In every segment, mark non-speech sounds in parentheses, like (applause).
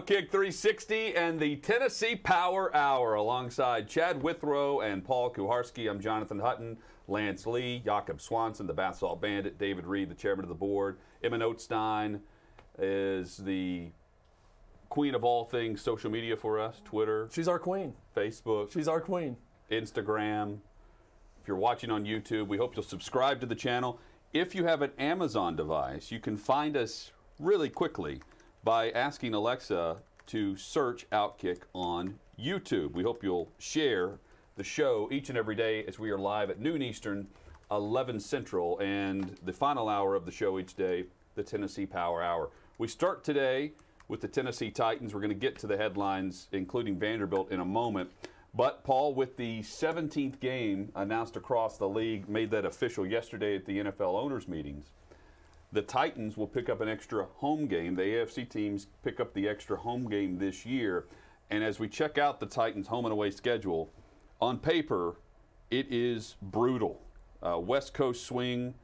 Outkick 360 and the Tennessee Power Hour alongside Chad Withrow and Paul Kuharsky. I'm Jonathan Hutton, Lance Lee, Jakob Swanson, the Bath Salt Bandit, David Reed, the chairman of the board. Emma Notestein is the queen of all things social media for us Twitter, She's our queen. Facebook, She's our queen. Instagram. If you're watching on YouTube, we hope you'll subscribe to the channel. If you have an Amazon device, you can find us really quickly by asking Alexa to search Outkick on YouTube. We hope you'll share the show each and every day as we are live at noon Eastern, 11 Central, and the final hour of the show each day, the Tennessee Power Hour. We start today with the Tennessee Titans. We're going to get to the headlines, including Vanderbilt, in a moment. But, Paul, with the 17th game announced across the league, made that official yesterday at the NFL owners' meetings the Titans will pick up an extra home game. The AFC teams pick up the extra home game this year. And as we check out the Titans' home and away schedule, on paper, it is brutal. Uh, West Coast swing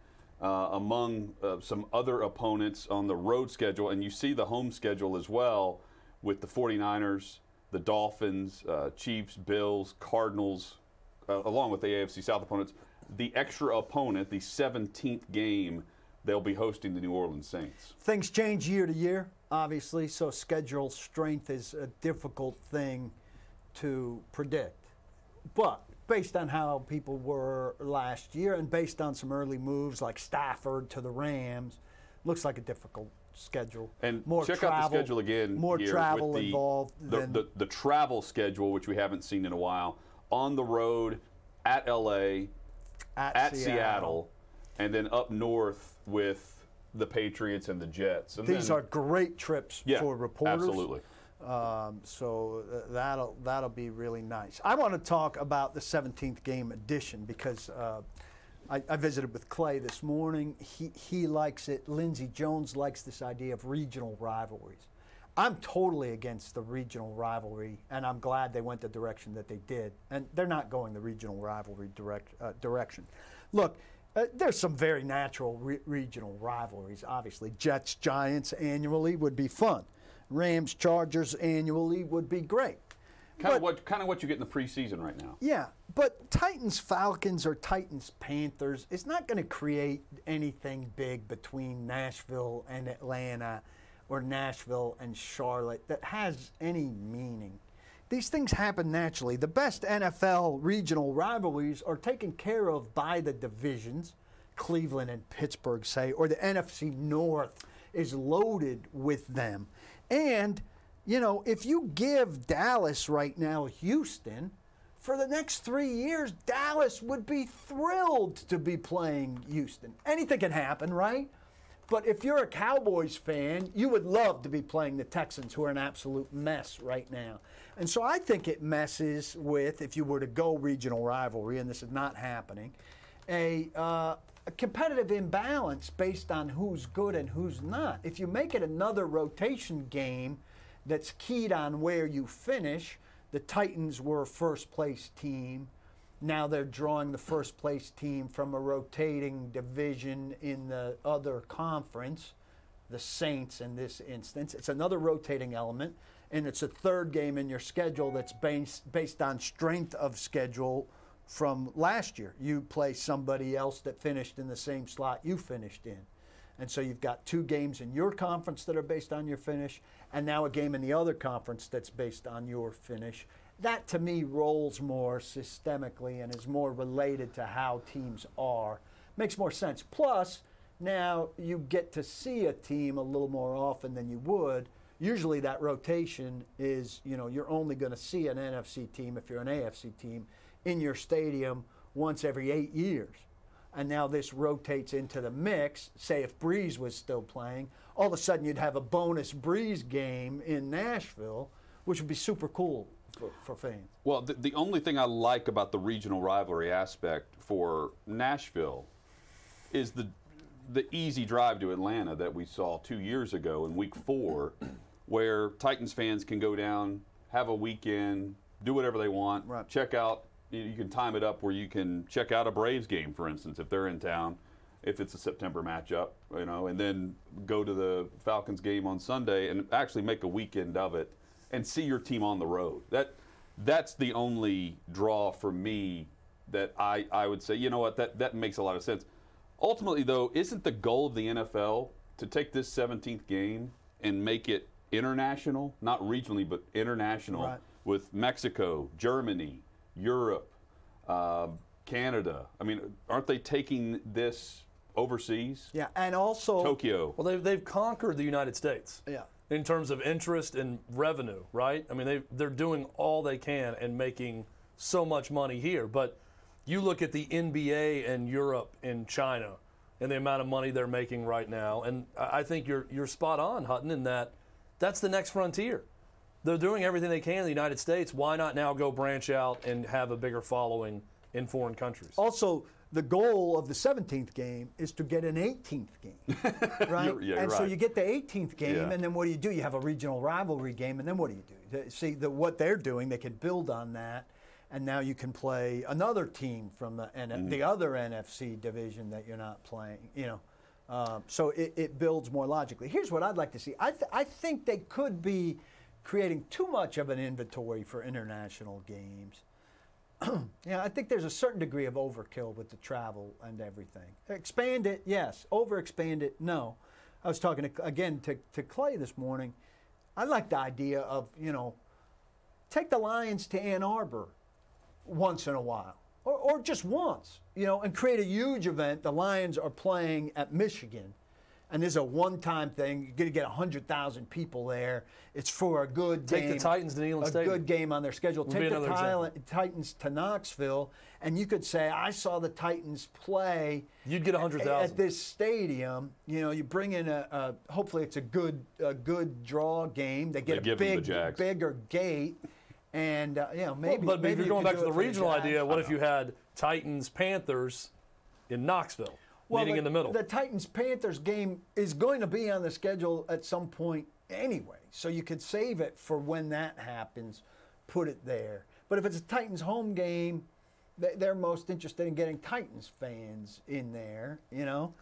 uh, among uh, some other opponents on the road schedule. And you see the home schedule as well with the 49ers, the Dolphins, uh, Chiefs, Bills, Cardinals, uh, along with the AFC South opponents. The extra opponent, the 17th game they'll be hosting the New Orleans Saints. Things change year to year, obviously, so schedule strength is a difficult thing to predict. But based on how people were last year and based on some early moves like Stafford to the Rams, looks like a difficult schedule. And more check travel, out the schedule again. More here travel the, involved The, than the, the travel schedule, which we haven't seen in a while, on the road at LA, at, at Seattle. Seattle, and then up north with the Patriots and the Jets. And These then- are great trips yeah, for reporters. Absolutely. Um, so uh, that'll that'll be really nice. I want to talk about the 17th game edition because uh, I, I visited with Clay this morning. He he likes it. Lindsay Jones likes this idea of regional rivalries. I'm totally against the regional rivalry, and I'm glad they went the direction that they did. And they're not going the regional rivalry direct, uh, direction. Look, uh, there's some very natural re- regional rivalries. Obviously, Jets Giants annually would be fun. Rams Chargers annually would be great. Kind But- of what kind of what you get in the preseason right now. Yeah, but Titans Falcons or Titans Panthers is not going to create anything big between Nashville and Atlanta or Nashville and Charlotte that has any meaning. These things happen naturally. The best NFL regional rivalries are taken care of by the divisions, Cleveland and Pittsburgh, say, or the NFC North is loaded with them. And, you know, if you give Dallas right now Houston, for the next three years, Dallas would be thrilled to be playing Houston. Anything can happen, right? But if you're a Cowboys fan, you would love to be playing the Texans, who are an absolute mess right now. And so I think it messes with, if you were to go regional rivalry, and this is not happening, a, uh, a competitive imbalance based on who's good and who's not. If you make it another rotation game that's keyed on where you finish, the Titans were a first place team. Now they're drawing the first place team from a rotating division in the other conference, the Saints in this instance. It's another rotating element, and it's a third game in your schedule that's based, based on strength of schedule from last year. You play somebody else that finished in the same slot you finished in. And so you've got two games in your conference that are based on your finish, and now a game in the other conference that's based on your finish. That to me rolls more systemically and is more related to how teams are. Makes more sense. Plus, now you get to see a team a little more often than you would. Usually that rotation is, you know, you're only going to see an NFC team if you're an AFC team in your stadium once every eight years. and now this rotates into the mix. Say if Brees was still playing, all of a sudden you'd have a bonus Brees game in Nashville, which would be super cool for, for fans. Well, the, the only thing I like about the regional rivalry aspect for Nashville is the the easy drive to Atlanta that we saw two years ago in Week Four, where Titans fans can go down, have a weekend, do whatever they want, Right. check out. You you can time it up where you can check out a Braves game, for instance, if they're in town, if it's a September matchup, you know, and then go to the Falcons game on Sunday and actually make a weekend of it and see your team on the road. That that's the only draw for me that I, I would say, you know what, that, that makes a lot of sense. Ultimately, though, isn't the goal of the NFL to take this 17th game and make it international, not regionally, but international, Right. with Mexico, Germany, Europe, uh, Canada? I mean, aren't they taking this overseas? Yeah, and also Tokyo. Well, they've, they've conquered the United States. Yeah. In terms of interest and revenue, right? I mean, they they're doing all they can and making so much money here. But you look at the NBA and Europe and China and the amount of money they're making right now, and I think you're you're spot on, Hutton, in that that's the next frontier. They're doing everything they can in the United States. Why not now go branch out and have a bigger following in foreign countries? Also, the goal of the 17th game is to get an 18th game, (laughs) right? You're- yeah, and so you get the 18th game, Yeah. and then what do you do? You have a regional rivalry game, and then what do you do? See, the, what they're doing, they can build on that, and now you can play another team from the, N- Mm-hmm. the other NFC division that you're not playing, you know. Um, so it, it builds more logically. Here's what I'd like to see. I, th- I think they could be creating too much of an inventory for international games. (clears throat) Yeah, I think there's a certain degree of overkill with the travel and everything. Expand it, yes. Over expand it, no. I was talking to, again to, to Clay this morning. I like the idea of, you know, take the Lions to Ann Arbor once in a while, or, or just once, you know, and create a huge event. The Lions are playing at Michigan, and this is a one-time thing. You're going to get 100,000 people there. It's for a good game. Take the. Titans to Neyland a Stadium. good game on their schedule. Would Take the another Titans to Knoxville, and you could say, I saw the Titans play You'd get 100,000. at 100,000. this stadium. You know, you bring in a, a hopefully it's a good a good draw game. They get They a give 'em the big Jags. bigger gate, and uh, you know maybe. but maybe if you're going could back to the regional Jags. idea, what if you had Titans Panthers in Knoxville, meeting the, in the middle? The Titans Panthers game is going to be on the schedule at some point anyway, so you could save it for when that happens. Put it there. But if it's a Titans home game, they're most interested in getting Titans fans in there, you know.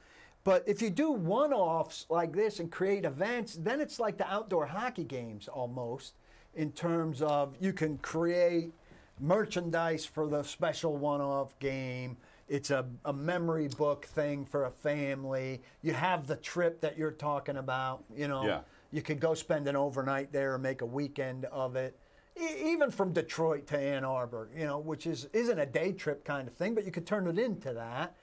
But if you do one-offs like this and create events, then it's like the outdoor hockey games almost, in terms of you can create merchandise for the special one-off game. It's a, a memory book thing for a family. You have the trip that you're talking about, you know. Yeah. You could go spend an overnight there and make a weekend of it. E- even from Detroit to Ann Arbor, you know, which is isn't a day trip kind of thing, but you could turn it into that.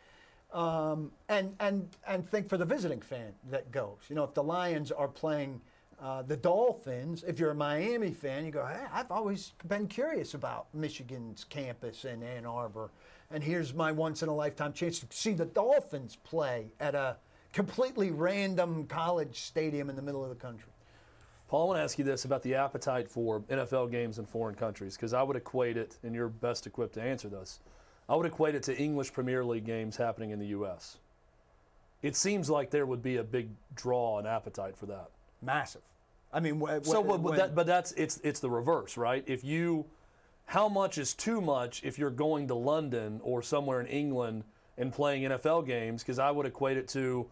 Um, and and and think for the visiting fan that goes. You know, if the Lions are playing uh, the Dolphins, if you're a Miami fan, you go, hey, I've always been curious about Michigan's campus in Ann Arbor, and here's my once in a lifetime chance to see the Dolphins play at a completely random college stadium in the middle of the country. Paul, I want to ask you this about the appetite for NFL games in foreign countries, because I would equate it, and you're best equipped to answer this. I would equate it to English Premier League games happening in the U.S. It seems like there would be a big draw and appetite for that. Massive. I mean, wh- So, but, that, but that's it's it's the reverse, right? If you, how much is too much if you're going to London or somewhere in England and playing NFL games? Because I would equate it to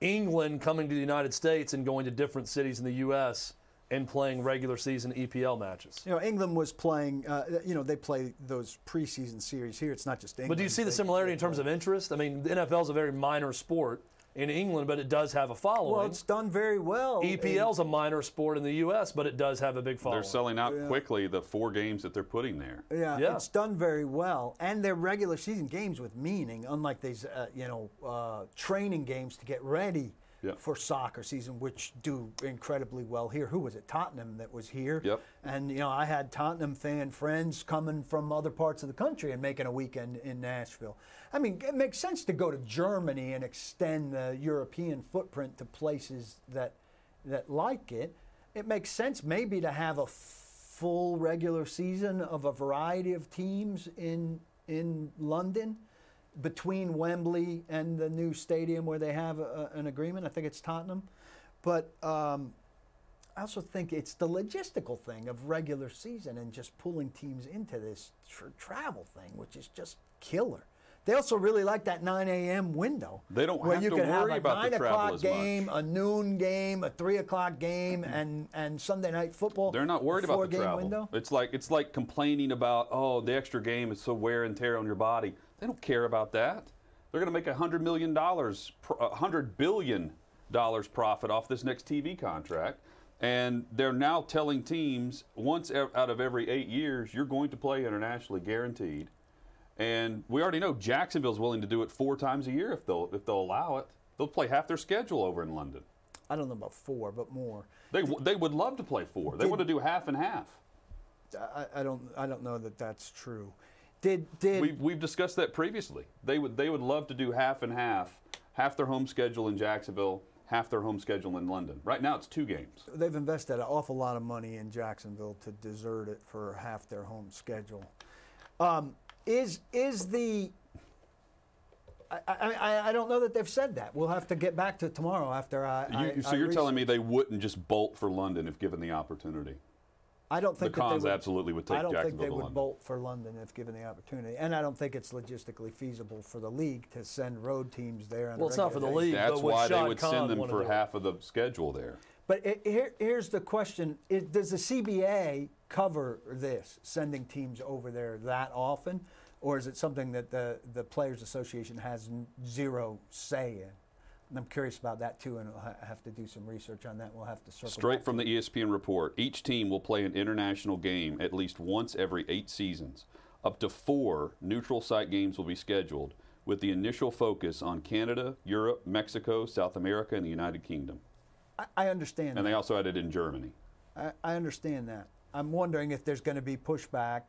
England coming to the United States and going to different cities in the U.S. and playing regular season EPL matches. You know, England was playing. Uh, you know, they play those preseason series here. It's not just England. But do you see the similarity in terms of interest? I mean, the NFL is a very minor sport in England, but it does have a following. Well, it's done very well. EPL is a minor sport in the U.S., but it does have a big following. They're selling out quickly the four games that they're putting there. Yeah, Yeah. it's done very well, and they're regular season games with meaning, unlike these, uh, you know, uh, training games to get ready Yep. for soccer season, which do incredibly well here. Who was it? Tottenham that was here. Yep. And you know, I had Tottenham fan friends coming from other parts of the country and making a weekend in Nashville. I mean, it makes sense to go to Germany and extend the European footprint to places that that like it. It makes sense maybe to have a full regular season of a variety of teams in in London between Wembley and the new stadium where they have a, an agreement. I think it's Tottenham, but um, I also think it's the logistical thing of regular season and just pulling teams into this tr- travel thing, which is just killer. They also really like that 9 a.m. window. They don't where have you to can have worry a about the 9 travel o'clock as much. game, a noon game, a 3 o'clock game, and, and Sunday night football. They're not worried about the travel. window. It's like it's like complaining about oh the extra game is so wear and tear on your body. They don't care about that. They're going to make a hundred million dollars, a hundred billion dollars profit off this next TV contract, and they're now telling teams once out of every eight years you're going to play internationally, guaranteed. And we already know Jacksonville's willing to do it four times a year if they'll if they'll allow it. They'll play half their schedule over in London. I don't know about four, but more. They w- they would love to play four. They Did- want to do half and half. I, I don't I don't know that that's true. Did did We've, we've discussed that previously. They would they would love to do half and half, half their home schedule in Jacksonville, half their home schedule in London. Right now it's two games. they've invested an awful lot of money in Jacksonville to desert it for half their home schedule. Um, is is the I, I, I- I don't know that they've said that. We'll have to get back to tomorrow after I. You, I- so you're telling me they wouldn't just bolt for London if given the opportunity? I don't think that they Cons would, absolutely would take I don't think they would London. bolt for London if given the opportunity, and I don't think it's logistically feasible for the league to send road teams there. On a Well, it's not for the regular league. That's but would why they would Khan send them for half of the schedule there. But it, here, here's the question: is, Does the CBA cover this, sending teams over there that often, or is it something that the the Players Association has zero say in? And I'm curious about that too, and we'll ha- have to do some research on that. We'll have to circle Straight from the ESPN report, each team will play an international game at least once every eight seasons. Up to four neutral site games will be scheduled, with the initial focus on Canada, Europe, Mexico, South America, and the United Kingdom. I, I understand. And that. they also added in Germany. I, I understand that. I'm wondering if there's going to be pushback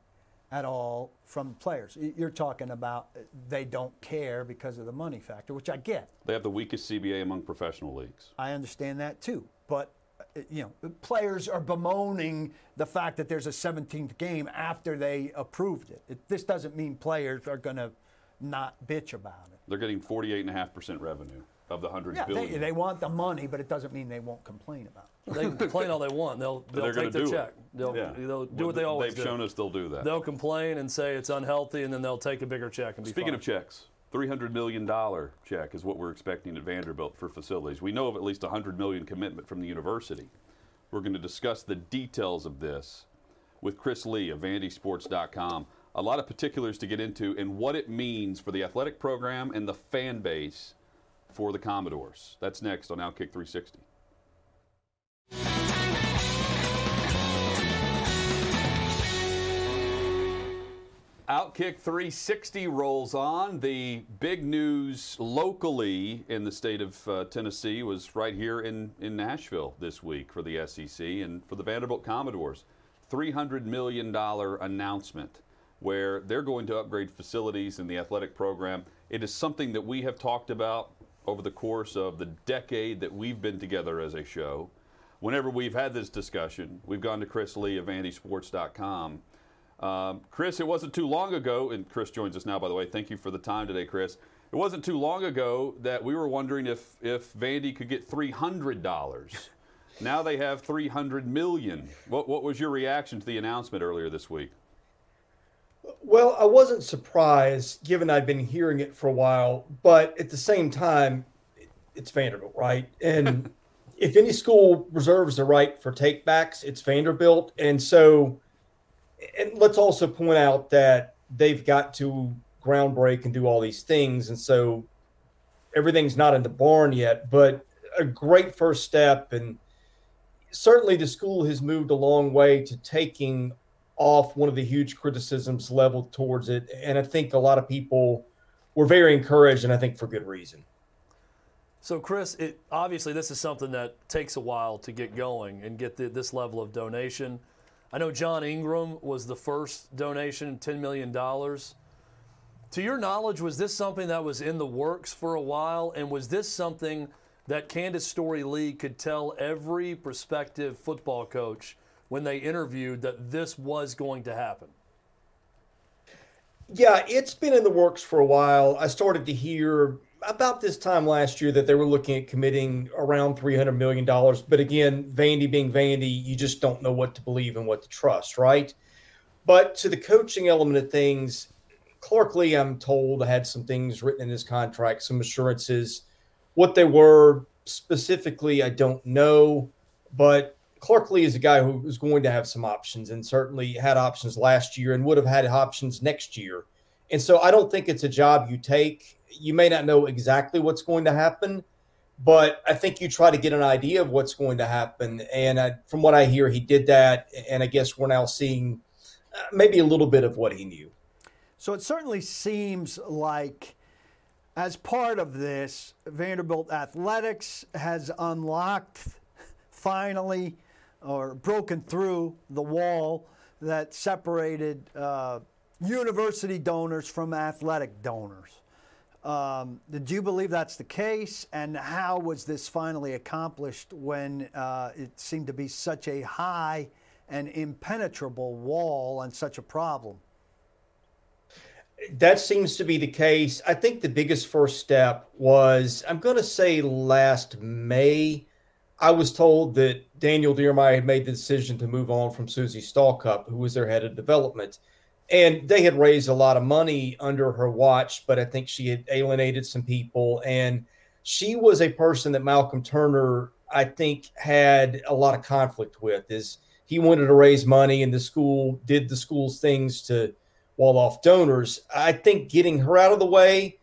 at all from players. You're talking about uh, they don't care because of the money factor, which I get. They have the weakest CBA among professional leagues. I understand that too. But uh, you know, players are bemoaning the fact that there's a 17th game after they approved it. it this doesn't mean players are going to not bitch about it. They're getting 48.5% revenue of the 100 Yeah, billion. they, they want the money, but it doesn't mean they won't complain about it. They can complain all they want. They'll they'll take their check. it. They'll, Yeah. they'll do Well, what they always They've do. shown us they'll do that. They'll complain and say it's unhealthy, and then they'll take a bigger check and be Speaking fine. of checks, $300 million check is what we're expecting at Vanderbilt for facilities. We know of at least a 100 million commitment from the university. We're going to discuss the details of this with Chris Lee of VandySports.com. A lot of particulars to get into and what it means for the athletic program and the fan base for the Commodores. That's next on Outkick 360. Outkick 360 rolls on. The big news locally in the state of uh, Tennessee was right here in, in Nashville this week for the SEC and for the Vanderbilt Commodores. $300 million announcement where they're going to upgrade facilities in the athletic program. It is something that we have talked about over the course of the decade that we've been together as a show. Whenever we've had this discussion, we've gone to Chris Lee of VandySports.com. Um, Chris, it wasn't too long ago, and Chris joins us now, by the way. Thank you for the time today, Chris. It wasn't too long ago that we were wondering if, if Vandy could get $300. now they have 300 million. What, what was your reaction to the announcement earlier this week? Well, I wasn't surprised given I'd been hearing it for a while, but at the same time, it's Vanderbilt, right? And (laughs) if any school reserves the right for takebacks, it's Vanderbilt. And so, and let's also point out that they've got to groundbreak and do all these things. And so everything's not in the barn yet, but a great first step. And certainly the school has moved a long way to taking off one of the huge criticisms leveled towards it. And I think a lot of people were very encouraged, and I think for good reason. So, Chris, it, obviously this is something that takes a while to get going and get the, this level of donation. I know John Ingram was the first donation, $10 million. To your knowledge, was this something that was in the works for a while? And was this something that Candace Storey Lee could tell every prospective football coach when they interviewed that this was going to happen? Yeah, it's been in the works for a while. I started to hear about this time last year that they were looking at committing around $300 million. But again, Vandy being Vandy, you just don't know what to believe and what to trust, right? But to the coaching element of things, Clark Lea, I'm told, had some things written in his contract, some assurances. What they were specifically, I don't know. But Clark Lea is a guy who is going to have some options and certainly had options last year and would have had options next year. And so I don't think it's a job you take you may not know exactly what's going to happen, but I think you try to get an idea of what's going to happen. And I, from what I hear, he did that. And I guess we're now seeing uh, maybe a little bit of what he knew. So it certainly seems like, as part of this, Vanderbilt Athletics has unlocked finally or broken through the wall that separated uh, university donors from athletic donors. Um, did you believe that's the case? And how was this finally accomplished when uh, it seemed to be such a high and impenetrable wall and such a problem? That seems to be the case. I think the biggest first step was, I'm going to say last May, I was told that Daniel Diermeier had made the decision to move on from Susie Stalcup, who was their head of development and they had raised a lot of money under her watch, but I think she had alienated some people. And she was a person that Malcolm Turner, I think, had a lot of conflict with. Is he wanted to raise money, and the school did the school's things to wall off donors. I think getting her out of the way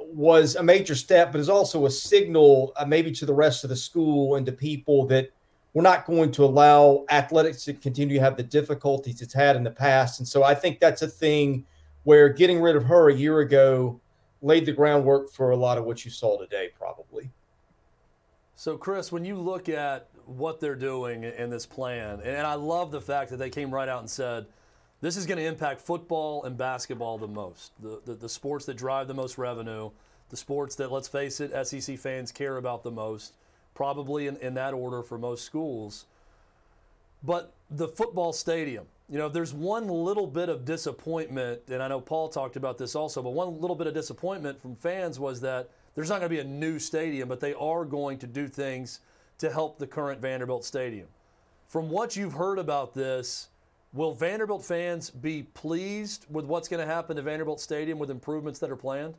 was a major step, but is also a signal, uh, maybe to the rest of the school and to people that we're not going to allow athletics to continue to have the difficulties it's had in the past. And so I think that's a thing where getting rid of her a year ago laid the groundwork for a lot of what you saw today, probably. So, Chris, when you look at what they're doing in this plan, and I love the fact that they came right out and said, this is going to impact football and basketball the most, the, the, the sports that drive the most revenue, the sports that, let's face it, SEC fans care about the most probably in, in that order for most schools. But the football stadium, you know, there's one little bit of disappointment, and I know Paul talked about this also, but one little bit of disappointment from fans was that there's not going to be a new stadium, but they are going to do things to help the current Vanderbilt stadium. From what you've heard about this, will Vanderbilt fans be pleased with what's going to happen to Vanderbilt Stadium with improvements that are planned?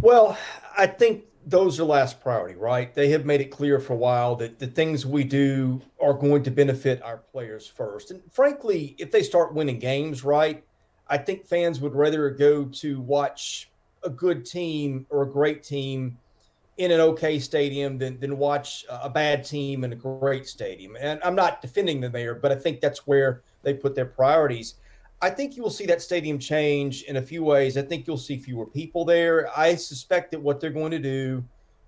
Well, I think those are last priority, right? They have made it clear for a while that the things we do are going to benefit our players first. And frankly, if they start winning games, right, I think fans would rather go to watch a good team or a great team in an okay stadium than, than watch a bad team in a great stadium. And I'm not defending them there, but I think that's where they put their priorities. I think you will see that stadium change in a few ways. I think you'll see fewer people there. I suspect that what they're going to do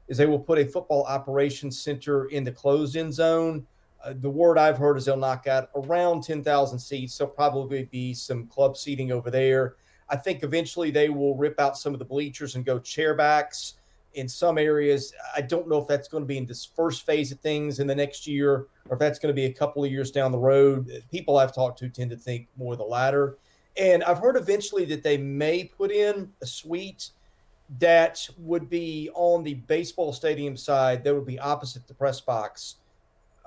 is they will put a football operations center in the closed in zone. Uh, the word I've heard is they'll knock out around 10,000 seats. There'll probably be some club seating over there. I think eventually they will rip out some of the bleachers and go chairbacks in some areas. I don't know if that's going to be in this first phase of things in the next year or if that's going to be a couple of years down the road. People I've talked to tend to think more the latter. And I've heard eventually that they may put in a suite that would be on the baseball stadium side, that would be opposite the press box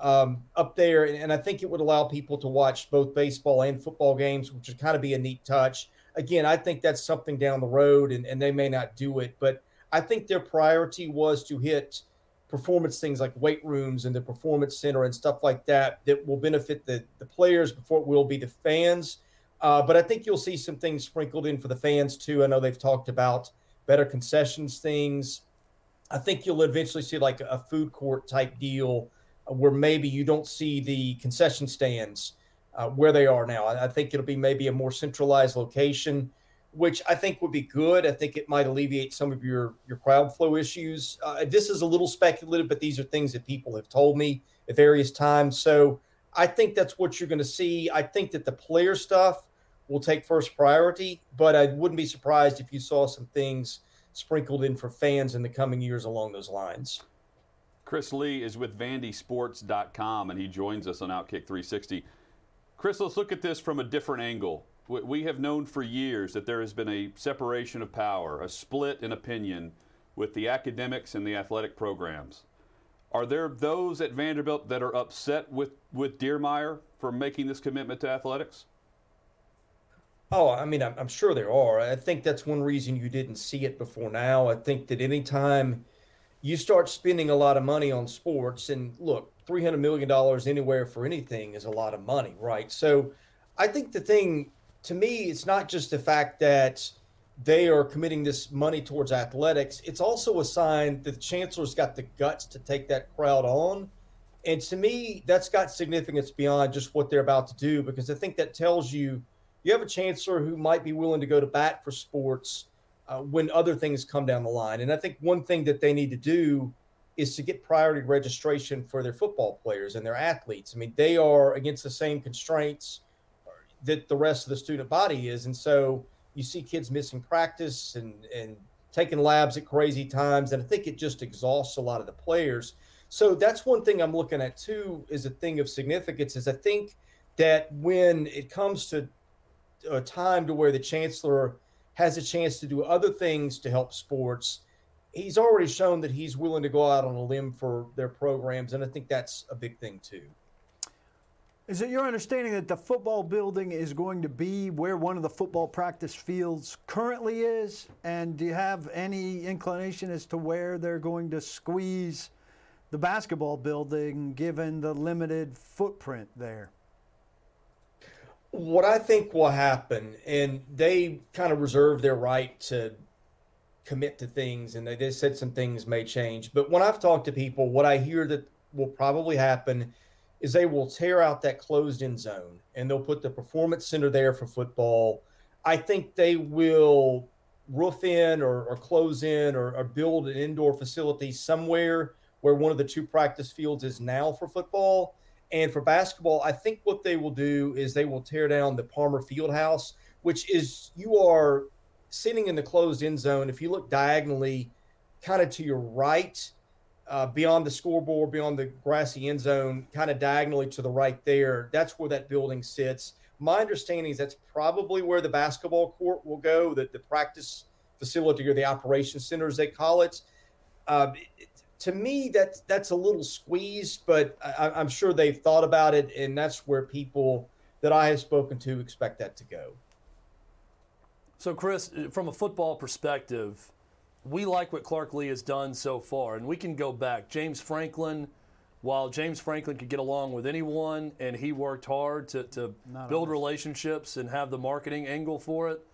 um, up there. And I think it would allow people to watch both baseball and football games, which would kind of be a neat touch. Again, I think that's something down the road, and, and they may not do it. But I think their priority was to hit performance things like weight rooms and the performance center and stuff like that that will benefit the, the players before it will be the fans. Uh, but I think you'll see some things sprinkled in for the fans too. I know they've talked about better concessions things. I think you'll eventually see like a food court type deal uh, where maybe you don't see the concession stands uh, where they are now. I, I think it'll be maybe a more centralized location which I think would be good. I think it might alleviate some of your your crowd flow issues. Uh, this is a little speculative, but these are things that people have told me at various times. So I think that's what you're going to see. I think that the player stuff will take first priority, but I wouldn't be surprised if you saw some things sprinkled in for fans in the coming years along those lines. Chris Lee is with VandySports.com and he joins us on Outkick 360. Chris, let's look at this from a different angle. We have known for years that there has been a separation of power, a split in opinion with the academics and the athletic programs. Are there those at Vanderbilt that are upset with, with Diermeier for making this commitment to athletics? Oh, I mean, I'm, I'm, sure there are. I think that's one reason you didn't see it before now. I think that anytime you start spending a lot of money on sports, and look, $300 million anywhere for anything is a lot of money, right? So I think the thing to me, it's not just the fact that they are committing this money towards athletics, it's also a sign that the chancellor's got the guts to take that crowd on. And to me, that's got significance beyond just what they're about to do, because I think that tells you you have a chancellor who might be willing to go to bat for sports uh, when other things come down the line. And I think one thing that they need to do is to get priority registration for their football players and their athletes. I mean, they are against the same constraints that the rest of the student body is. And so you see kids missing practice and, and taking labs at crazy times. And I think it just exhausts a lot of the players. So that's one thing I'm looking at too, is a thing of significance, is I think that when it comes to a time to where the chancellor has a chance to do other things to help sports. He's already shown that he's willing to go out on a limb for their programs, and I think that's a big thing too. Is it your understanding that the football building is going to be where one of the football practice fields currently is? And do you have any inclination as to where they're going to squeeze the basketball building given the limited footprint there? what I think will happen, and they kind of reserve their right to commit to things, and they just said some things may change. But when I've talked to people, what I hear that will probably happen is they will tear out that closed in zone and they'll put the performance center there for football. I think they will roof in or, or close in or, or build an indoor facility somewhere where one of the two practice fields is now for football and for basketball, I think what they will do is they will tear down the Palmer Fieldhouse, which is you are sitting in the closed end zone. If you look diagonally, kind of to your right, uh, beyond the scoreboard, beyond the grassy end zone, kind of diagonally to the right there, that's where that building sits. My understanding is that's probably where the basketball court will go, that the practice facility or the operations center, as they call it. Uh, to me, that's that's a little squeezed, but I, I'm sure they've thought about it, and that's where people that I have spoken to expect that to go. So, Chris, from a football perspective, we like what Clark Lea has done so far, and we can go back. James Franklin, while James Franklin could get along with anyone, and he worked hard to, to build relationships and have the marketing angle for it,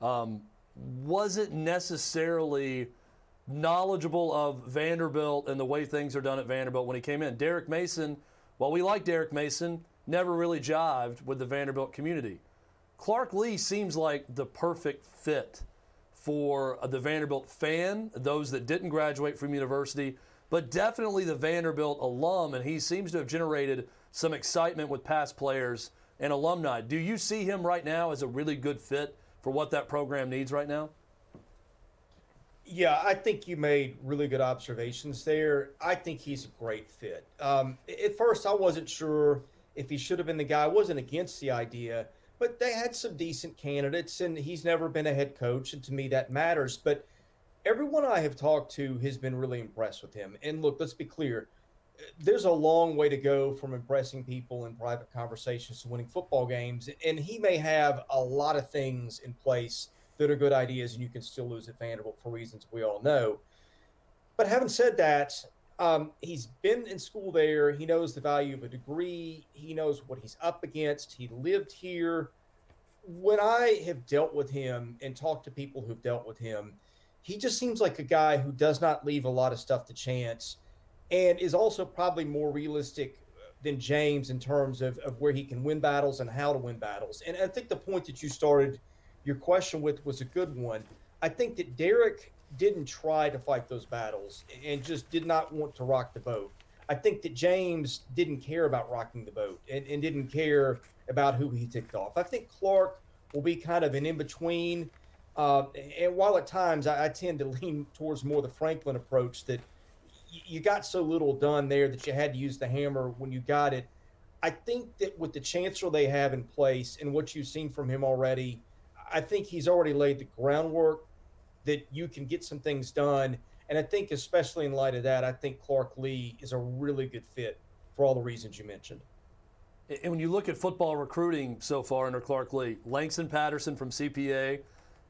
um, wasn't necessarily – knowledgeable of Vanderbilt and the way things are done at Vanderbilt when he came in. Derek Mason, while we like Derek Mason, never really jived with the Vanderbilt community. Clark Lea seems like the perfect fit for the Vanderbilt fan, those that didn't graduate from university, but definitely the Vanderbilt alum, and he seems to have generated some excitement with past players and alumni. Do you see him right now as a really good fit for what that program needs right now? Yeah, I think you made really good observations there. I think he's a great fit. Um, at first, I wasn't sure if he should have been the guy. I wasn't against the idea, but they had some decent candidates, and he's never been a head coach, and to me, that matters. But everyone I have talked to has been really impressed with him. And look, let's be clear there's a long way to go from impressing people in private conversations to winning football games. And he may have a lot of things in place that are good ideas, and you can still lose at Vanderbilt for reasons we all know. But having said that, um, he's been in school there. He knows the value of a degree. He knows what he's up against. He lived here. When I have dealt with him and talked to people who've dealt with him, he just seems like a guy who does not leave a lot of stuff to chance and is also probably more realistic than James in terms of, of where he can win battles and how to win battles. And I think the point that you started – your question with was a good one. I think that Derek didn't try to fight those battles and just did not want to rock the boat. I think that James didn't care about rocking the boat and, and didn't care about who he ticked off. I think Clark will be kind of an in between. Uh, and while at times I, I, tend to (laughs) lean towards more the Franklin approach that y- you got so little done there that you had to use the hammer when you got it. I think that with the chancellor they have in place and what you've seen from him already, I think he's already laid the groundwork that you can get some things done. And I think, especially in light of that, I think Clark Lea is a really good fit for all the reasons you mentioned. And when you look at football recruiting so far under Clark Lea, Langston Patterson from CPA,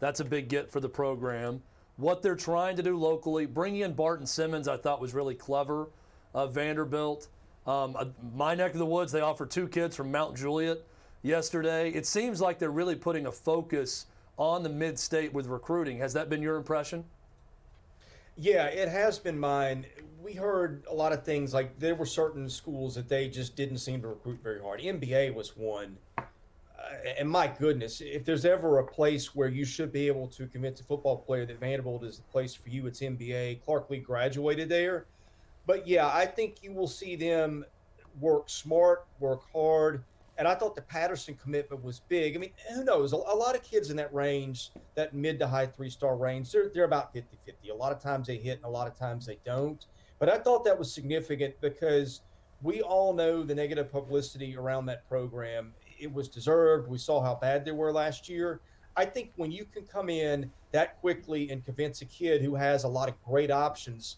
that's a big get for the program. What they're trying to do locally, bringing in Barton Simmons, I thought was really clever. Uh, Vanderbilt, um, my neck of the woods, they offered two kids from Mount Juliet yesterday. It seems like they're really putting a focus on the mid state with recruiting. Has that been your impression? Yeah, it has been mine. We heard a lot of things like there were certain schools that they just didn't seem to recruit very hard. MBA was one. Uh, and my goodness, if there's ever a place where you should be able to convince a football player that Vanderbilt is the place for you, it's MBA. Clark Lea graduated there. But yeah, I think you will see them work smart, work hard, and I thought the Patterson commitment was big. I mean, who knows? A, a lot of kids in that range, that mid to high three star range, they're, they're about 50 50. A lot of times they hit and a lot of times they don't. But I thought that was significant because we all know the negative publicity around that program. It was deserved. We saw how bad they were last year. I think when you can come in that quickly and convince a kid who has a lot of great options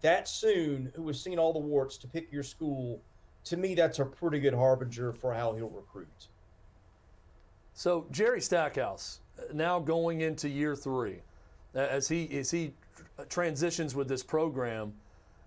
that soon, who has seen all the warts, to pick your school to me, that's a pretty good harbinger for how he'll recruit. So Jerry Stackhouse uh, now going into year three, as he as he transitions with this program.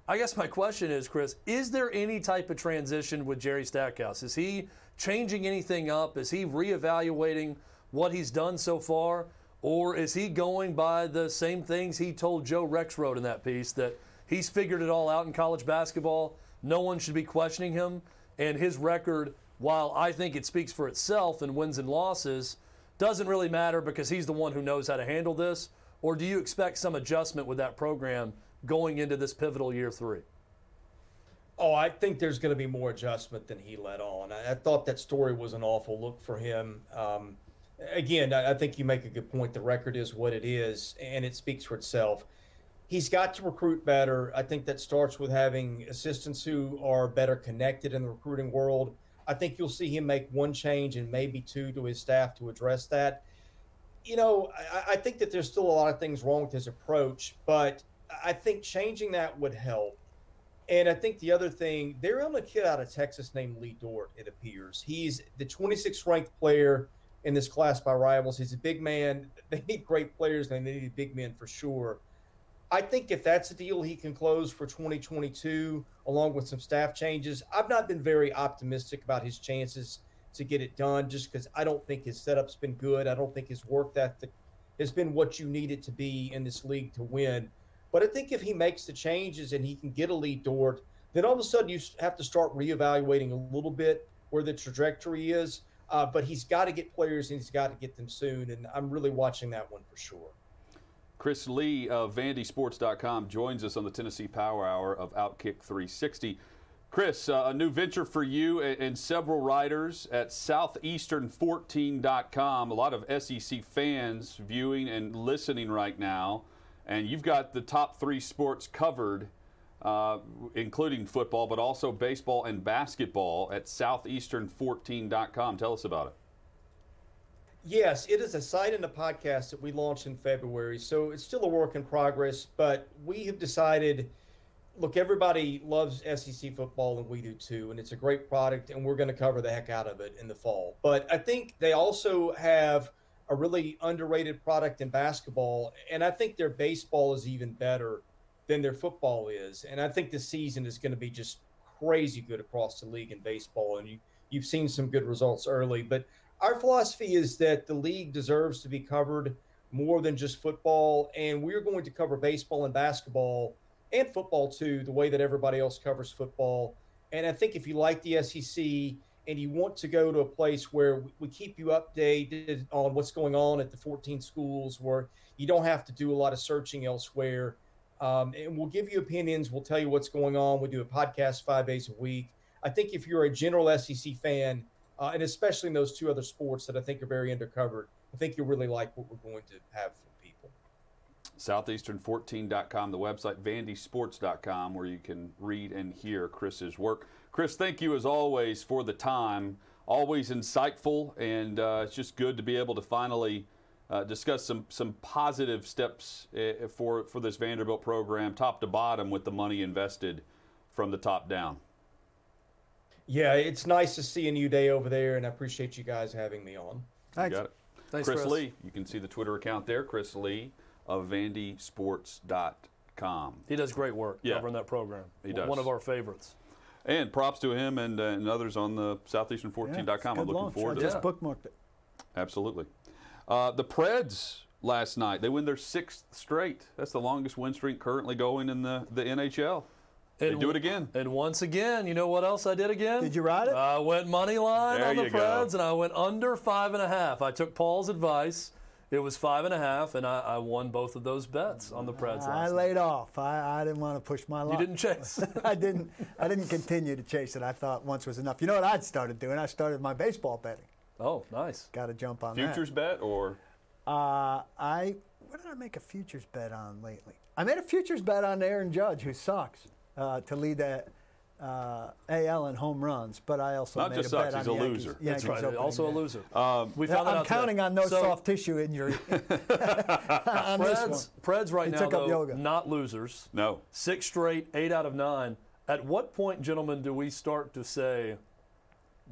I guess my question is, Chris, is there any type of transition with Jerry Stackhouse? Is he changing anything up? Is he reevaluating what he's done so far? Or is he going by the same things he told Joe Rexrode in that piece that he's figured it all out in college basketball no one should be questioning him. And his record, while I think it speaks for itself in wins and losses, doesn't really matter because he's the one who knows how to handle this. Or do you expect some adjustment with that program going into this pivotal year three? Oh, I think there's going to be more adjustment than he let on. I, I thought that story was an awful look for him. Um, again, I, I think you make a good point. The record is what it is, and it speaks for itself he's got to recruit better. I think that starts with having assistants who are better connected in the recruiting world. I think you'll see him make one change and maybe two to his staff to address that. You know, I, I think that there's still a lot of things wrong with his approach, but I think changing that would help. And I think the other thing, they're on a kid out of Texas named Lee Dort, it appears. He's the 26th ranked player in this class by rivals. He's a big man. They need great players, and they need big men for sure. I think if that's a deal he can close for 2022, along with some staff changes, I've not been very optimistic about his chances to get it done just because I don't think his setup's been good. I don't think his work ethic has been what you need it to be in this league to win. But I think if he makes the changes and he can get a Lee Dort, then all of a sudden you have to start reevaluating a little bit where the trajectory is. Uh, but he's got to get players and he's got to get them soon. And I'm really watching that one for sure. Chris Lee of VandySports.com joins us on the Tennessee Power Hour of Outkick 360. Chris, uh, a new venture for you and, and several writers at Southeastern14.com. A lot of SEC fans viewing and listening right now, and you've got the top three sports covered, uh, including football, but also baseball and basketball at Southeastern14.com. Tell us about it. Yes, it is a site and a podcast that we launched in February. So it's still a work in progress, but we have decided look, everybody loves SEC football and we do too. And it's a great product, and we're going to cover the heck out of it in the fall. But I think they also have a really underrated product in basketball. And I think their baseball is even better than their football is. And I think the season is going to be just crazy good across the league in baseball. And you, you've seen some good results early. But our philosophy is that the league deserves to be covered more than just football, and we're going to cover baseball and basketball and football too, the way that everybody else covers football. And I think if you like the SEC and you want to go to a place where we keep you updated on what's going on at the 14 schools, where you don't have to do a lot of searching elsewhere. Um, and we'll give you opinions. We'll tell you what's going on. We do a podcast five days a week. I think if you're a general SEC fan, uh, and especially in those two other sports that I think are very undercovered, I think you'll really like what we're going to have for people. Southeastern14.com, the website, vandysports.com, where you can read and hear Chris's work. Chris, thank you as always for the time. Always insightful, and uh, it's just good to be able to finally uh, discuss some some positive steps uh, for for this Vanderbilt program, top to bottom, with the money invested from the top down. Yeah, it's nice to see a new day over there, and I appreciate you guys having me on. Thanks. You got it. Thanks, Chris, Chris. Lee, you can see the Twitter account there, Chris Lee of vandysports.com. He does great work Yeah. covering that program. He does. One of our favorites. And props to him and, uh, and others on the southeastern14.com. I'm looking launch. forward I to just that. bookmarked it. Absolutely. Uh, the Preds last night, they win their sixth straight. That's the longest win streak currently going in the, the NHL. They And do it again. And once again, you know what else I did again? Did you ride it? I went money line There on the you go. Preds, and I went under five and a half. I took Paul's advice. It was five and a half, and I, I won both of those bets on the Preds I last night. laid off. I, I didn't want to push my luck. You didn't chase. (laughs) I didn't. I didn't continue to chase it. I thought once was enough. You know what I'd started doing? I started my baseball betting. oh, nice. Got to jump on Futures bet or. Uh, I what did I make a futures bet on lately? I made a futures bet on Aaron Judge, who sucks, uh, to lead that uh, AL in home runs. But I also Not made just a bet sucks, on he's a Yankees, loser. Yankees That's right. opening Also a loser. um, we found that I'm out today. counting on no So, soft tissue injury on (laughs) this one. Preds, Preds right He now, took up though, yoga. not losers. no. Six straight, eight out of nine. At what point, gentlemen, do we start to say,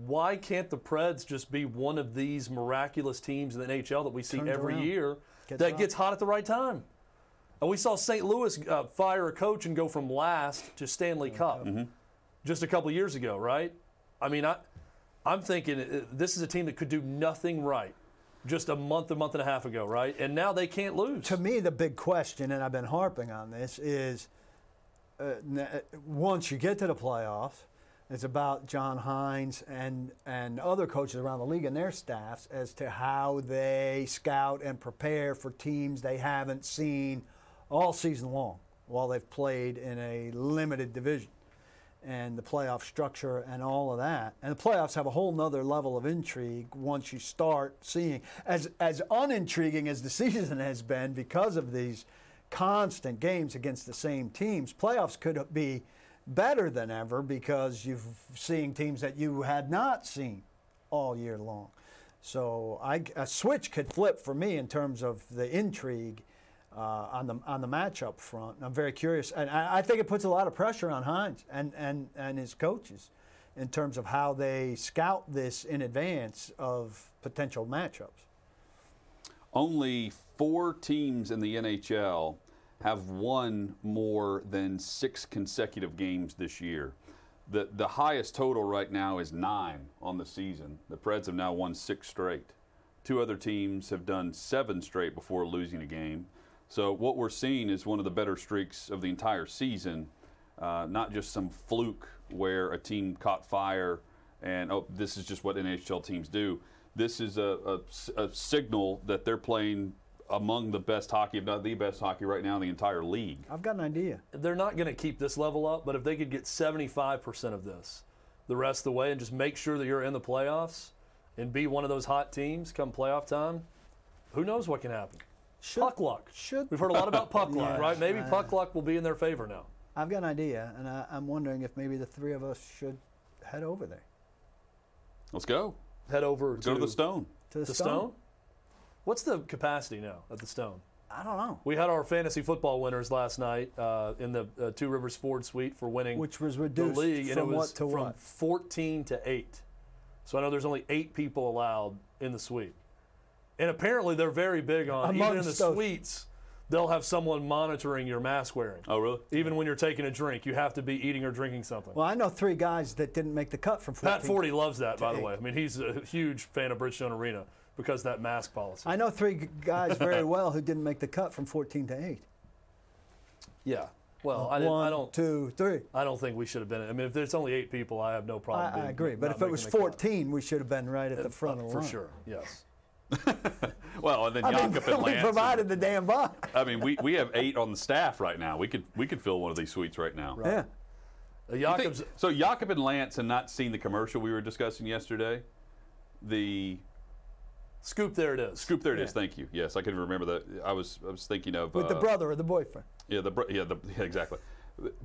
why can't the Preds just be one of these miraculous teams in the NHL that we see Turns every around. year Gets that hot. gets hot at the right time? And we saw St. Louis uh, fire a coach and go from last to Stanley Cup just a couple years ago, right? I mean, I, I'm thinking uh, this is a team that could do nothing right just a month, a month and a half ago, right? And now they can't lose. to me, the big question, and I've been harping on this, is uh, uh, once you get to the playoffs, it's about John Hynes and and other coaches around the league and their staffs as to how they scout and prepare for teams they haven't seen all season long while they've played in a limited division and the playoff structure and all of that. And the playoffs have a whole nother level of intrigue once you start seeing as as unintriguing as the (laughs) season has been because of these constant games against the same teams. Playoffs could be better than ever because you've seeing teams that you had not seen all year long. So I, a switch could flip for me in terms of the intrigue uh, on the on the matchup front. I'm very curious, and I, I think it puts a lot of pressure on Hynes and, and, and his coaches in terms of how they scout this in advance of potential matchups. Only four teams in the NHL have won more than six consecutive games this year. The, the highest total right now is nine on the season. The Preds have now won six straight. Two other teams have done seven straight before losing a game. So, what we're seeing is one of the better streaks of the entire season, uh, not just some fluke where a team caught fire and, oh, this is just what NHL teams do. This is a, a- a signal that they're playing among the best hockey, if not the best hockey right now in the entire league. I've got an idea. they're not going to keep this level up, but if they could get 75% of this the rest of the way and just make sure that you're in the playoffs and be one of those hot teams come playoff time, who knows what can happen? Should, puck luck. should- We've heard a lot about puck (laughs) luck, Yeah. right? Maybe puck luck will be in their favor now. I've got an idea, and I, I'm wondering if maybe the three of us should head over there Let's go. Head over Go to the Stone. to the, the Stone. What's the capacity now at the Stone? I don't know. We had our fantasy football winners last night uh, in the uh, Two Rivers Ford Suite for winning Which was the reduced league, and from it was what to from what? 14 to 8. So I know there's only eight people allowed in the suite. And apparently they're very big on, even in the those- suites, they'll have someone monitoring your mask wearing. Oh, really? Even when you're taking a drink, you have to be eating or drinking something. Well, I know three guys that didn't make the cut from 14. Pat Forde loves that, by the way. I mean, he's a huge fan of Bridgestone Arena because of that mask policy. I know three guys very (laughs) well who didn't make the cut from 14 to 8. Yeah. Well, I, didn't, One, I don't. two, three. I don't think we should have been. I mean, if there's only eight people, I have no problem. I, I agree. But if it was making the cut. 14, we should have been right at the uh, front of the for line. sure, yes. Well, and then I mean, Jakob and (laughs) we Lance. provided the damn box. I mean, we, we have eight on the staff right now. We could we could fill one of these suites right now. Yeah. Uh, You think- so Jakob and Lance had not seen the commercial we were discussing yesterday. The scoop, there it is. scoop, there it is. Thank you. Yes, I can remember that. I was I was thinking of With the uh, brother or the boyfriend. Yeah, the bro- yeah, the, (laughs) yeah, exactly.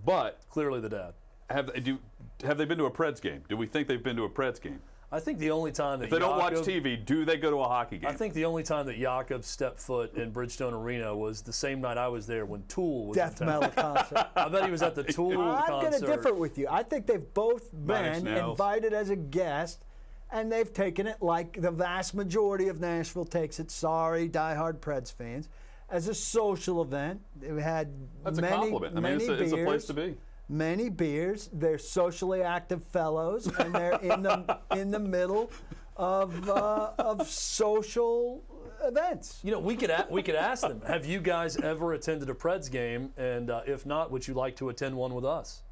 But Clearly the dad. have do have they been to a Preds game? Do we think they've been to a Preds game? I think the only time that If they don't watch TV, do they go to a hockey game? I think the only time that Jakob stepped foot in Bridgestone Arena was the same night I was there when Tool was Death metal concert. (laughs) I bet he was at the (laughs) Tool I'm going to differ with you. I think they've both been invited as a guest, and they've taken it like the vast majority of Nashville takes it. Sorry, diehard Preds fans, as a social event. They've had That's a many, compliment. I mean, it's a, it's a place to be. Many beers. They're socially active fellows, and they're in the in the middle of uh, of social events. You know, we could a- we could ask them. Have you guys ever attended a Preds game? And uh, if not, would you like to attend one with us?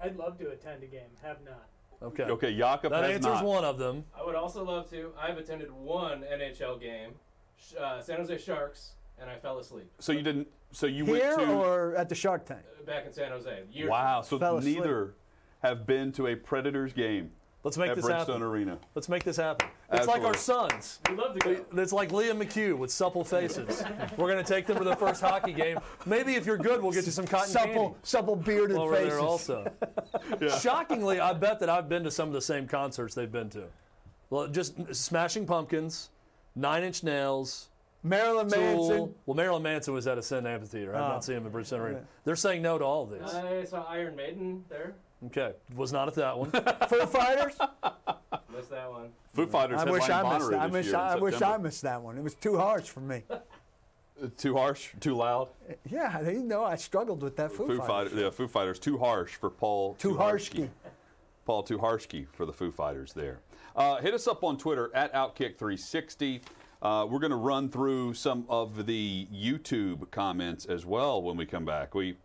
I'd love to attend a game. Have not. Okay. Okay, Jakob That has answers not. one of them. I would also love to. I've attended one NHL game, uh, San Jose Sharks, and I fell asleep So you didn't. So you Here went to. or at the Shark Tank? uh, back in San Jose. Years wow. So Fell asleep. neither have been to a Predators game Let's make at this Bridgestone happen. Arena. Let's make this happen. It's like our sons. We'd love to go. It's like Liam McHugh with supple faces. (laughs) We're going to take them to the first hockey game. Maybe if you're good, we'll get you some cotton Supple, candy supple bearded over faces. there also. (laughs) Shockingly, I bet that I've been to some of the same concerts they've been to. Well, just Smashing Pumpkins, Nine Inch Nails, Marilyn Manson. Tool. Well, Marilyn Manson was at a Sin Amphitheater. I've Oh. not seen him at Bridgestone Arena. They're saying no to all of these. I saw Iron Maiden there. Okay, was not at that one. (laughs) Foo Fighters. (laughs) Missed that one. Foo Fighters I wish I missed that. I this wish I, I wish I missed that one. It was too harsh for me. (laughs) Uh, too harsh, too loud. Yeah, you know I struggled with that Foo, Foo Fighters. Fighters, yeah, Foo Fighters, too harsh for Paul. Too Tuharski. harshky. Paul Tuharski for the Foo Fighters there. Uh, hit us up on Twitter at Outkick360. Uh, we're going to run through some of the YouTube comments as well when we come back. We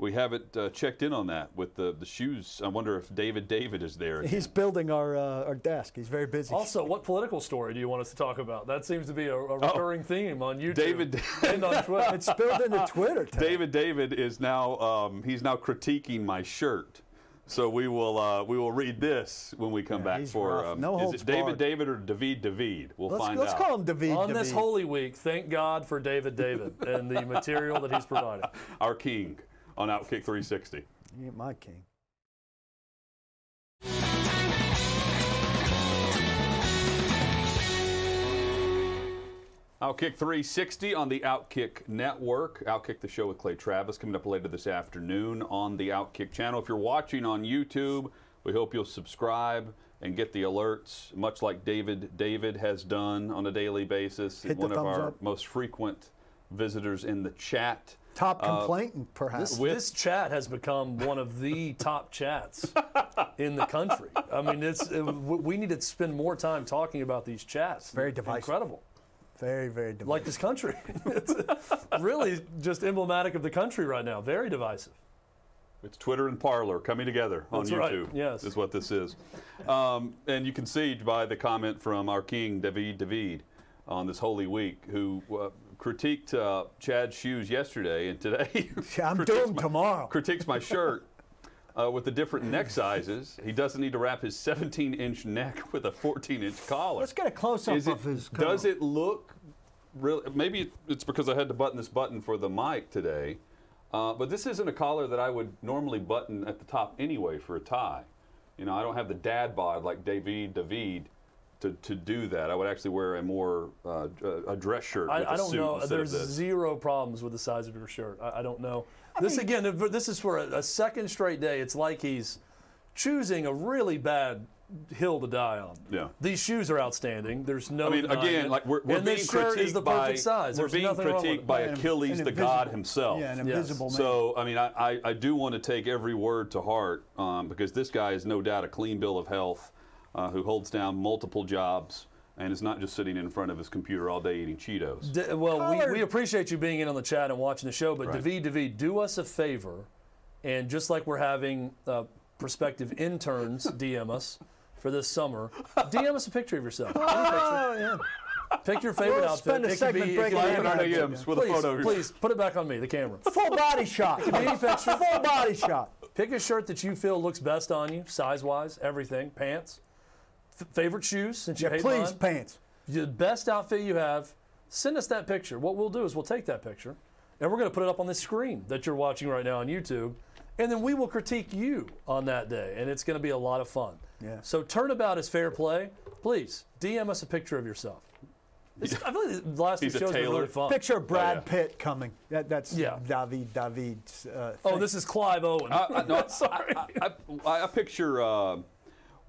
we haven't uh, checked in on that with the, the shoes. I wonder if David David is there. He's building our uh, our desk. He's very busy. Also, what political story do you want us to talk about? That seems to be a, a recurring theme on YouTube Oh. David- and (laughs) on Twitter. it's spilled into Twitter. Ted. David David is now um, he's now critiquing my shirt. So we will uh, we will read this when we come Yeah, back for um, No is it David barred. David or David David? We'll Let's, find let's out. call him David. on this Holy Week, thank God for David David and the (laughs) material that he's provided. Our king on Outkick 360. You my king. Outkick 360 on the Outkick Network. Outkick the show with Clay Travis coming up later this afternoon on the Outkick channel. If you're watching on YouTube, we hope you'll subscribe and get the alerts, much like David David has done on a daily basis. Hit the One of our up. most frequent visitors in the chat. Top Uh, complainant, perhaps. This, this chat has become one of the (laughs) top chats in the country. I mean, it's it, we need to spend more time talking about these chats. Very divisive. Incredible. Very, very divisive. Like this country. it's (laughs) really just emblematic of the country right now. Very divisive. It's Twitter and Parler coming together on That's right, YouTube. yes. is what this is. Um, and you can see by the comment from our king David David on this Holy Week, who uh, critiqued uh, Chad's shoes yesterday and today. (laughs) Yeah, I'm critiques doomed my- tomorrow. Critiques my shirt. Uh, with the different neck sizes, he doesn't need to wrap his 17-inch neck (laughs) with a 14-inch collar. Let's get a close up Is it, of his. does it look real? Maybe it's because I had to button this button for the mic today, uh, but this isn't a collar that I would normally button at the top anyway for a tie. You know, I don't have the dad bod like David David to, to do that. I would actually wear a more uh, a dress shirt. with I, a I don't suit know. There's zero problems with the size of your shirt. I, I don't know. this again. This is for a, a second straight day. It's like he's choosing a really bad hill to die on. Yeah. These shoes are outstanding. There's no. I mean, again, it. like we're, we're and being this shirt is the by perfect size. we're There's being nothing wrong with critiqued by An- Achilles, an the god himself. Yeah, an Yes. invisible man. So, I mean, I, I, I do want to take every word to heart um, because this guy is no doubt a clean bill of health uh, who holds down multiple jobs and is not just sitting in front of his computer all day eating Cheetos. D- well, we, we appreciate you being in on the chat and watching the show, but Right. David, David, do us a favor, and just like we're having uh, prospective interns (laughs) DM us for this summer, (laughs) DM us a picture of yourself. Any picture. Oh, yeah. Pick your favorite We'll outfit. spend a it could segment be, it breaking could be it Slap down. any it on. DMs with a please, photo of please put it back on me, the camera. Full body shot. Any picture. Full body shot. Pick a shirt that you feel looks best on you, size wise, everything. Pants. F- favorite shoes, since you Yeah, hate please, mine. pants. the best outfit you have, send us that picture. What we'll do is we'll take that picture and we're going to put it up on this screen that you're watching right now on YouTube. And then we will critique you on that day. And it's going to be a lot of fun. Yeah. So turnabout is fair play. Please DM us a picture of yourself. It's, I feel like the last few He's a shows have been tailor. really fun. Picture of Brad yeah. Pitt coming. That, that's Yeah. David David's. Uh, Oh, this is Clive Owen. I, I, no, (laughs) Sorry. I, I, I picture uh,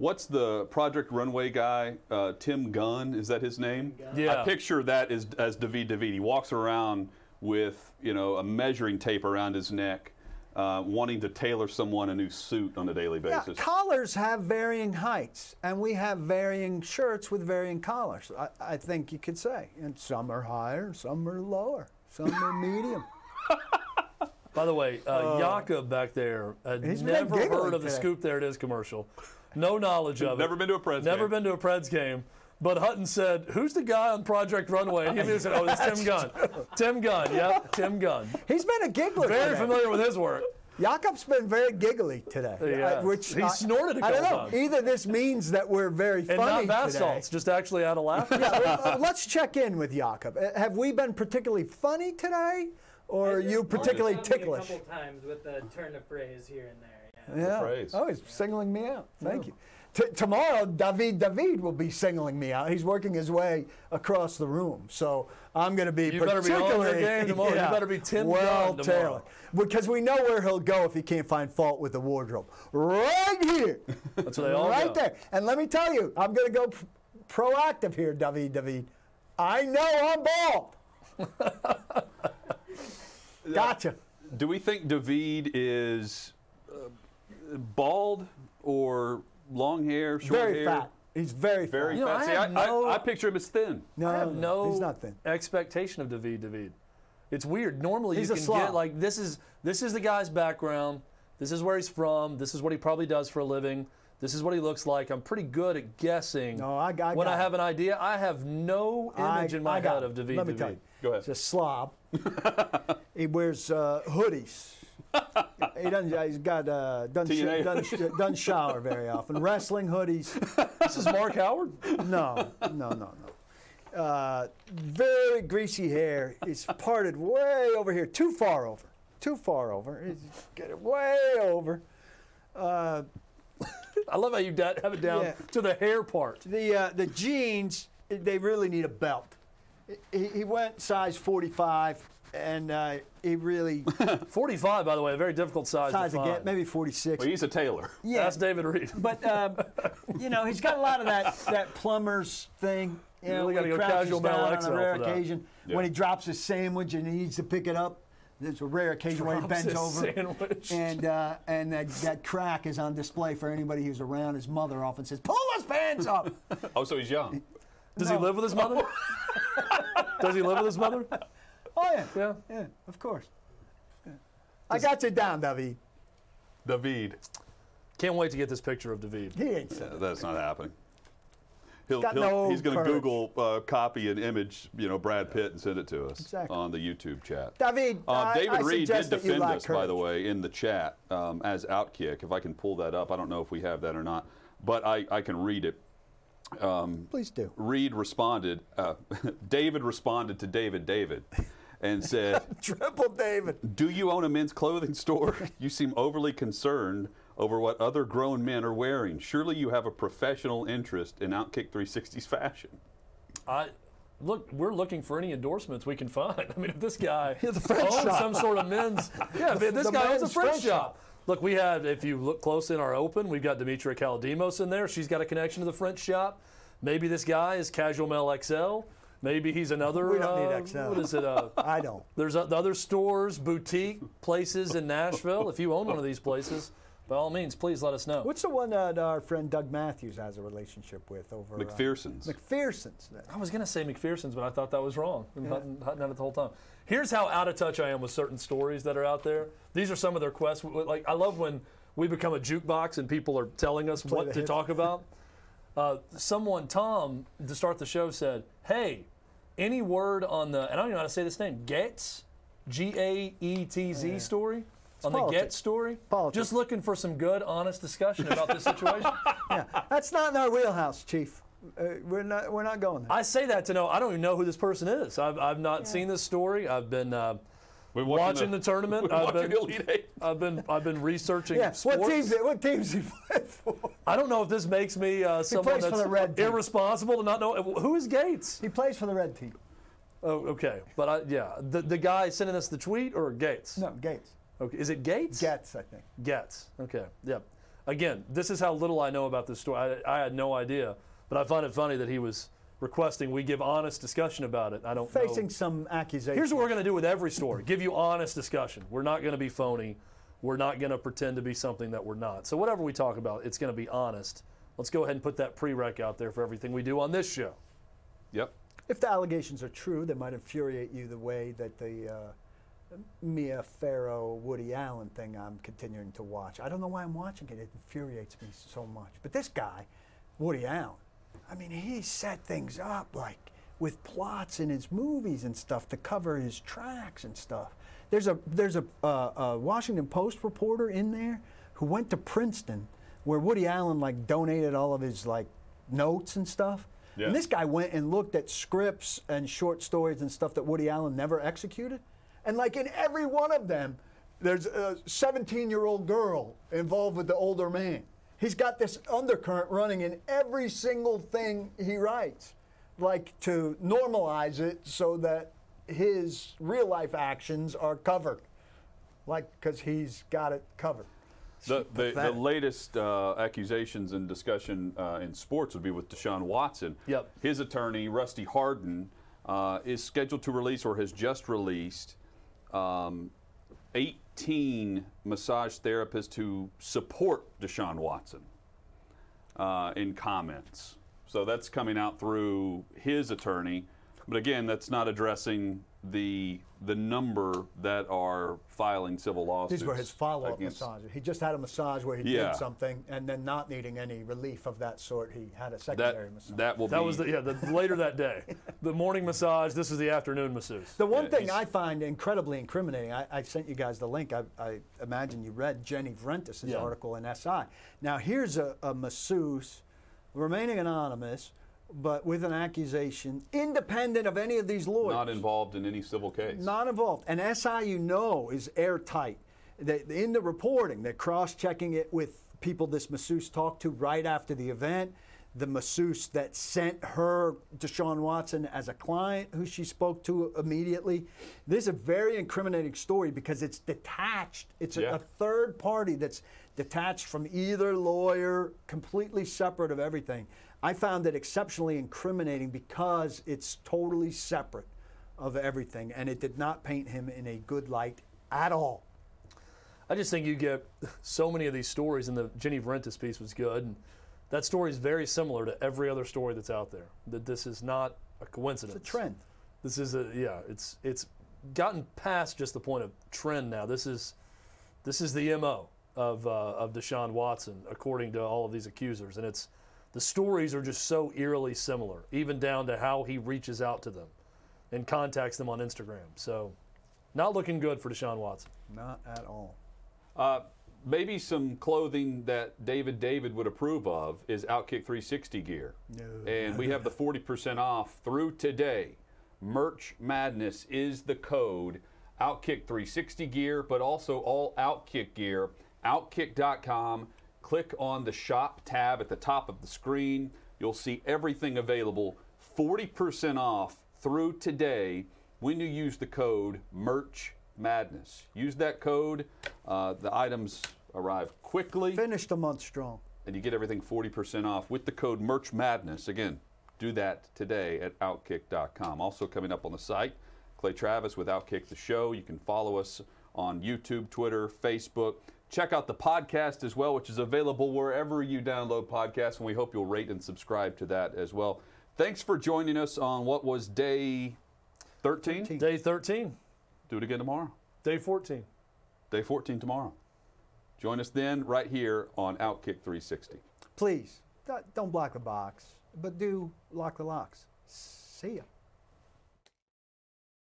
what's the Project Runway guy? Uh, Tim Gunn is that his name? Yeah. I picture that as as David David. He walks around with you know a measuring tape around his neck, uh, wanting to tailor someone a new suit on a daily basis. Yeah, basis. collars have varying heights, and we have varying shirts with varying collars. I, I think you could say, and some are higher, some are lower, some are (laughs) medium. By the way, uh, Jakob back there had never heard of the. Scoop There It Is commercial. No knowledge of it. Never been to a Preds Never game. been to a Preds game. But Hutton said, "Who's the guy on Project Runway?" And he immediately said, "Oh, it's Tim Gunn." (laughs) Tim Gunn. Yep, Tim Gunn. He's been a giggler. Very today. familiar with his work. Jakob's been very giggly today. Yeah. uh, which He I- snorted I don't know. times. Either this means that we're very And funny not bath today. salts, just actually out of laughing. Yeah, well, uh, let's check in with Jakob. Uh, Have we been particularly funny today, or are you particularly Only ticklish? A couple times with the turn of phrase here and there. Yeah. Yeah. praise. Oh, he's singling me out. Thank you. T- tomorrow, David David will be singling me out. He's working his way across the room, so I'm going to be You better be on your particularly. game tomorrow. You (laughs) better be Tim well tailored. because we know where he'll go if he can't find fault with the wardrobe. Right here, That's where they all right go. there. And let me tell you, I'm going to go p- proactive here, David David. I know I'm bald. (laughs) gotcha. Do we think David is bald or long hair, short Very hair? fat. He's very, Very fat. You know. I See, have I, no- I, I picture him as thin. No, I have no he's not thin. expectation of David David. It's weird. Normally He's you can slob. get like this is this is the guy's background. This is where he's from. This is what he probably does for a living. This is what he looks like. I'm pretty good at guessing. No, I- I when got I it. have an idea, I have no image I- in my got head it. of David Let me David. tell you. Go ahead. He's a slob. (laughs) he wears uh, hoodies. He doesn't. He's got uh, doesn't, sh- doesn't, sh- doesn't shower very often. Wrestling hoodies. This is Mark Howard. No, no, no, no. Uh, very greasy hair. It's parted way over here, too far over, too far over. It's, get it way over. Uh, I love how you da- have it down Yeah. to the hair part. the uh, the jeans they really need a belt. He, he went size 45, and uh, he really (laughs) 45, by the way, a very difficult size, size to find. again, maybe 46. Well, he's a tailor. yeah, That's David Reed. but um, you know he's got a lot of that that plumber's thing. You, know, really when gotta he go casual male down on a rare occasion Yeah. when he drops his sandwich and he needs to pick it up. There's a rare occasion where he bends his over. sandwich. And uh, and that, that crack is on display for anybody who's around. His mother often says, "Pull his pants up." Oh, so he's young. Does he live with his mother? (laughs) Does he live with his mother? Oh yeah, Yeah. yeah, of course. Yeah. I got you down, David. David. Can't wait to get this picture of David. He ain't so. Uh, That's not happening. He'll, got he'll- no he's going to. Google uh, copy an image, you know, Brad Pitt and send it to us Exactly. on the YouTube chat. David, Um, I, David I Reed did suggest that you defend lack us, by the way, in the chat um, as Outkick. If I can pull that up, I don't know if we have that or not, but I, I can read it. Please do. Reed responded, uh, (laughs) David responded to David David and said, (laughs) Triple David. Do you own a men's clothing store? (laughs) You seem overly concerned over what other grown men are wearing. Surely you have a professional interest in Outkick 360's fashion. I look. We're looking for any endorsements we can find. (laughs) I mean, if this guy the owns shop. some sort of men's, yeah, if this guy owns a French, French shop. shop. Look, we had. If you look close in our open, we've got Demetria Kalodimos in there. She's got a connection to the French shop. Maybe this guy is Casual Male XL. Maybe he's another. We don't need uh, XL. What is it? Uh, (laughs) I don't. There's o- the other stores, boutique places in Nashville. If you own one of these places, by all means, please let us know. What's the one that our friend Doug Matthews has a relationship with over uh, McPherson's. McPherson's. I was going to say McPherson's, but I thought that was wrong. Been hunting, hunting at it the whole time. Here's how out of touch I am with certain stories that are out there. These are some of their quests. Like I love when we become a jukebox and people are telling us Play what to hits. talk about. Uh, someone, Tom, to start the show said, "Hey, any word on the? And I don't even know how to say this name. Gates, G A E T Z story." On the politics. Get story, Politics. just looking for some good, honest discussion about this situation. (laughs) Yeah, that's not in our wheelhouse, Chief. Uh, we're not. We're not going there. I say that to know I don't even know who this person is. I've, I've not seen this story. I've been uh, We're watching the, tournament. We're I've watching been, Elite Eight. I've been I've been researching yeah. sports. What teams? What teams he play for? I don't know if this makes me uh, someone plays that's the red team. irresponsible to not know who is Gates. He plays for the red team. Oh, okay, but I, yeah, the the guy sending us the tweet or Gates? No, Gates. Okay, is it Gates? Gets, I think. Gets. Okay. Yep. Again, this is how little I know about this story. I, I had no idea, but I find it funny that he was requesting we give honest discussion about it. I don't know. Facing some accusations. Here's what we're going to do with every story give you honest discussion. We're not going to be phony. We're not going to pretend to be something that we're not. So, whatever we talk about, it's going to be honest. Let's go ahead and put that pre prereq out there for everything we do on this show. Yep. If the allegations are true, they might infuriate you the way that the uh, Mia Farrow Woody Allen thing I'm continuing to watch. I don't know why I'm watching it. It infuriates me so much. But this guy, Woody Allen, I mean, he set things up like with plots in his movies and stuff to cover his tracks and stuff. There's a there's a, uh, a Washington Post reporter in there who went to Princeton, where Woody Allen like donated all of his like notes and stuff. Yeah. And this guy went and looked at scripts and short stories and stuff that Woody Allen never executed. And like in every one of them, there's a 17 year old girl involved with the older man. He's got this undercurrent running in every single thing he writes, like to normalize it so that his real life actions are covered, like because he's got it covered. The, the, the latest uh, accusations and discussion uh, in sports would be with Deshaun Watson. Yep. His attorney, Rusty Hardin, uh, is scheduled to release or has just released um, 18 massage therapists who support Deshaun Watson uh, in comments. So that's coming out through his attorney. But again, that's not addressing the the number that are filing civil lawsuits. These were his follow-up against- massages. He just had a massage where he Yeah. did something, and then not needing any relief of that sort, he had a That secondary massage. that will That be was the, yeah, the, later that day. (laughs) The morning massage, this is the afternoon masseuse. The one Yeah, thing I find incredibly incriminating, I, I sent you guys the link. I, I imagine you read Jenny Vrentas' Yeah. article in SI. Now, here's a, a masseuse, remaining anonymous, but with an accusation independent of any of these lawyers. not involved in any civil case. Not involved. And SI, you know, is airtight. They, in the reporting, they're cross checking it with people this masseuse talked to right after the event. The masseuse that sent her Deshaun Watson as a client who she spoke to immediately. This is a very incriminating story because it's detached. It's a, a third party that's detached from either lawyer, completely separate of everything. I found it exceptionally incriminating because it's totally separate of everything, and it did not paint him in a good light at all. I just think you get so many of these stories, and the Jenny Vrentas piece was good. And that story is very similar to every other story that's out there. That this is not a coincidence. It's a trend. This is a yeah. It's it's gotten past just the point of trend now. This is this is the mo of uh, of Deshaun Watson, according to all of these accusers, and it's the stories are just so eerily similar, even down to how he reaches out to them and contacts them on Instagram. So, not looking good for Deshaun Watson. Not at all. Uh, maybe some clothing that David David would approve of is Outkick 360 gear. No. And we have the 40% off through today. Merch Madness is the code. Outkick 360 gear, but also all Outkick gear. Outkick.com. Click on the shop tab at the top of the screen. You'll see everything available. 40% off through today when you use the code Merch Madness. Use that code. Uh, the items arrive quickly Finished a month strong. and you get everything 40% off with the code Merch Madness. Again, do that today at Outkick.com. Also coming up on the site, Clay Travis with Outkick the Show. You can follow us on YouTube, Twitter, Facebook. Check out the podcast as well, which is available wherever you download podcasts, and we hope you'll rate and subscribe to that as well. Thanks for joining us on what was day 13. 13. Day 13, Do it again tomorrow. day 14. Day 14 tomorrow. Join us then right here on Outkick 360. Please, don't- don't block the box, but do lock the locks. See ya.